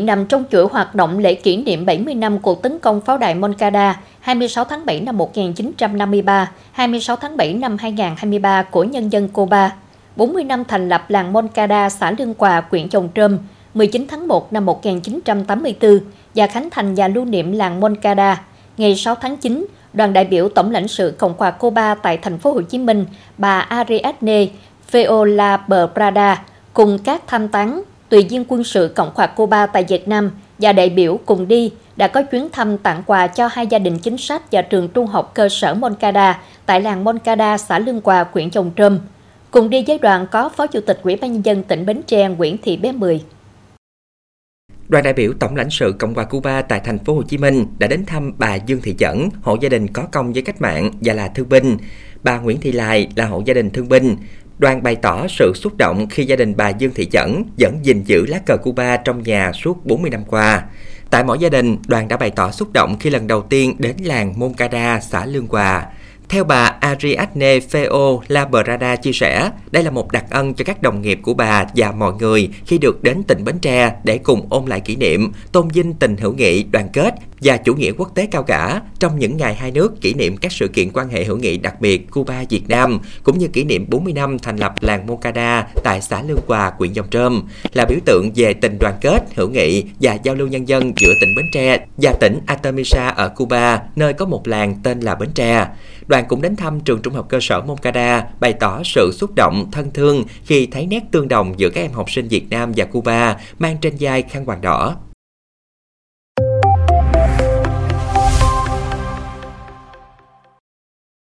Nằm trong chuỗi hoạt động lễ kỷ niệm 70 năm cuộc tấn công pháo đài Moncada 26 tháng 7 năm 1953, 26 tháng 7 năm 2023 của nhân dân Cuba, 40 năm thành lập làng Moncada xã Lương Quà, huyện Chồng Trơm, 19 tháng 1 năm 1984 và khánh thành nhà lưu niệm làng Moncada. Ngày 6 tháng 9, đoàn đại biểu Tổng lãnh sự Cộng hòa Cuba tại thành phố Hồ Chí Minh, bà Ariadne Feola Prada cùng các tham tán tùy viên quân sự Cộng hòa Cuba tại Việt Nam và đại biểu cùng đi đã có chuyến thăm tặng quà cho hai gia đình chính sách và trường trung học cơ sở Moncada tại làng Moncada, xã Lương Hòa, huyện Chồng Trơm. Cùng đi với đoàn có Phó Chủ tịch Ủy ban nhân dân tỉnh Bến Tre Nguyễn Thị Bé Mười. Đoàn đại biểu Tổng lãnh sự Cộng hòa Cuba tại thành phố Hồ Chí Minh đã đến thăm bà Dương Thị Chẩn, hộ gia đình có công với cách mạng và là thương binh. Bà Nguyễn Thị Lai là hộ gia đình thương binh. Đoàn bày tỏ sự xúc động khi gia đình bà Dương Thị Chẩn vẫn gìn giữ lá cờ Cuba trong nhà suốt 40 năm qua. Tại mỗi gia đình, đoàn đã bày tỏ xúc động khi lần đầu tiên đến làng Moncada, xã Lương Hòa. Theo bà Ariadne Feo Labrada chia sẻ, đây là một đặc ân cho các đồng nghiệp của bà và mọi người khi được đến tỉnh Bến Tre để cùng ôn lại kỷ niệm, tôn vinh tình hữu nghị, đoàn kết và chủ nghĩa quốc tế cao cả trong những ngày hai nước kỷ niệm các sự kiện quan hệ hữu nghị đặc biệt Cuba-Việt Nam cũng như kỷ niệm 40 năm thành lập làng Moncada tại xã Lương Hòa, huyện Dòng Trơm là biểu tượng về tình đoàn kết, hữu nghị và giao lưu nhân dân giữa tỉnh Bến Tre và tỉnh Artemisa ở Cuba, nơi có một làng tên là Bến Tre. Đoàn cũng đến thăm trường trung học cơ sở Moncada, bày tỏ sự xúc động, thân thương khi thấy nét tương đồng giữa các em học sinh Việt Nam và Cuba mang trên vai khăn quàng đỏ.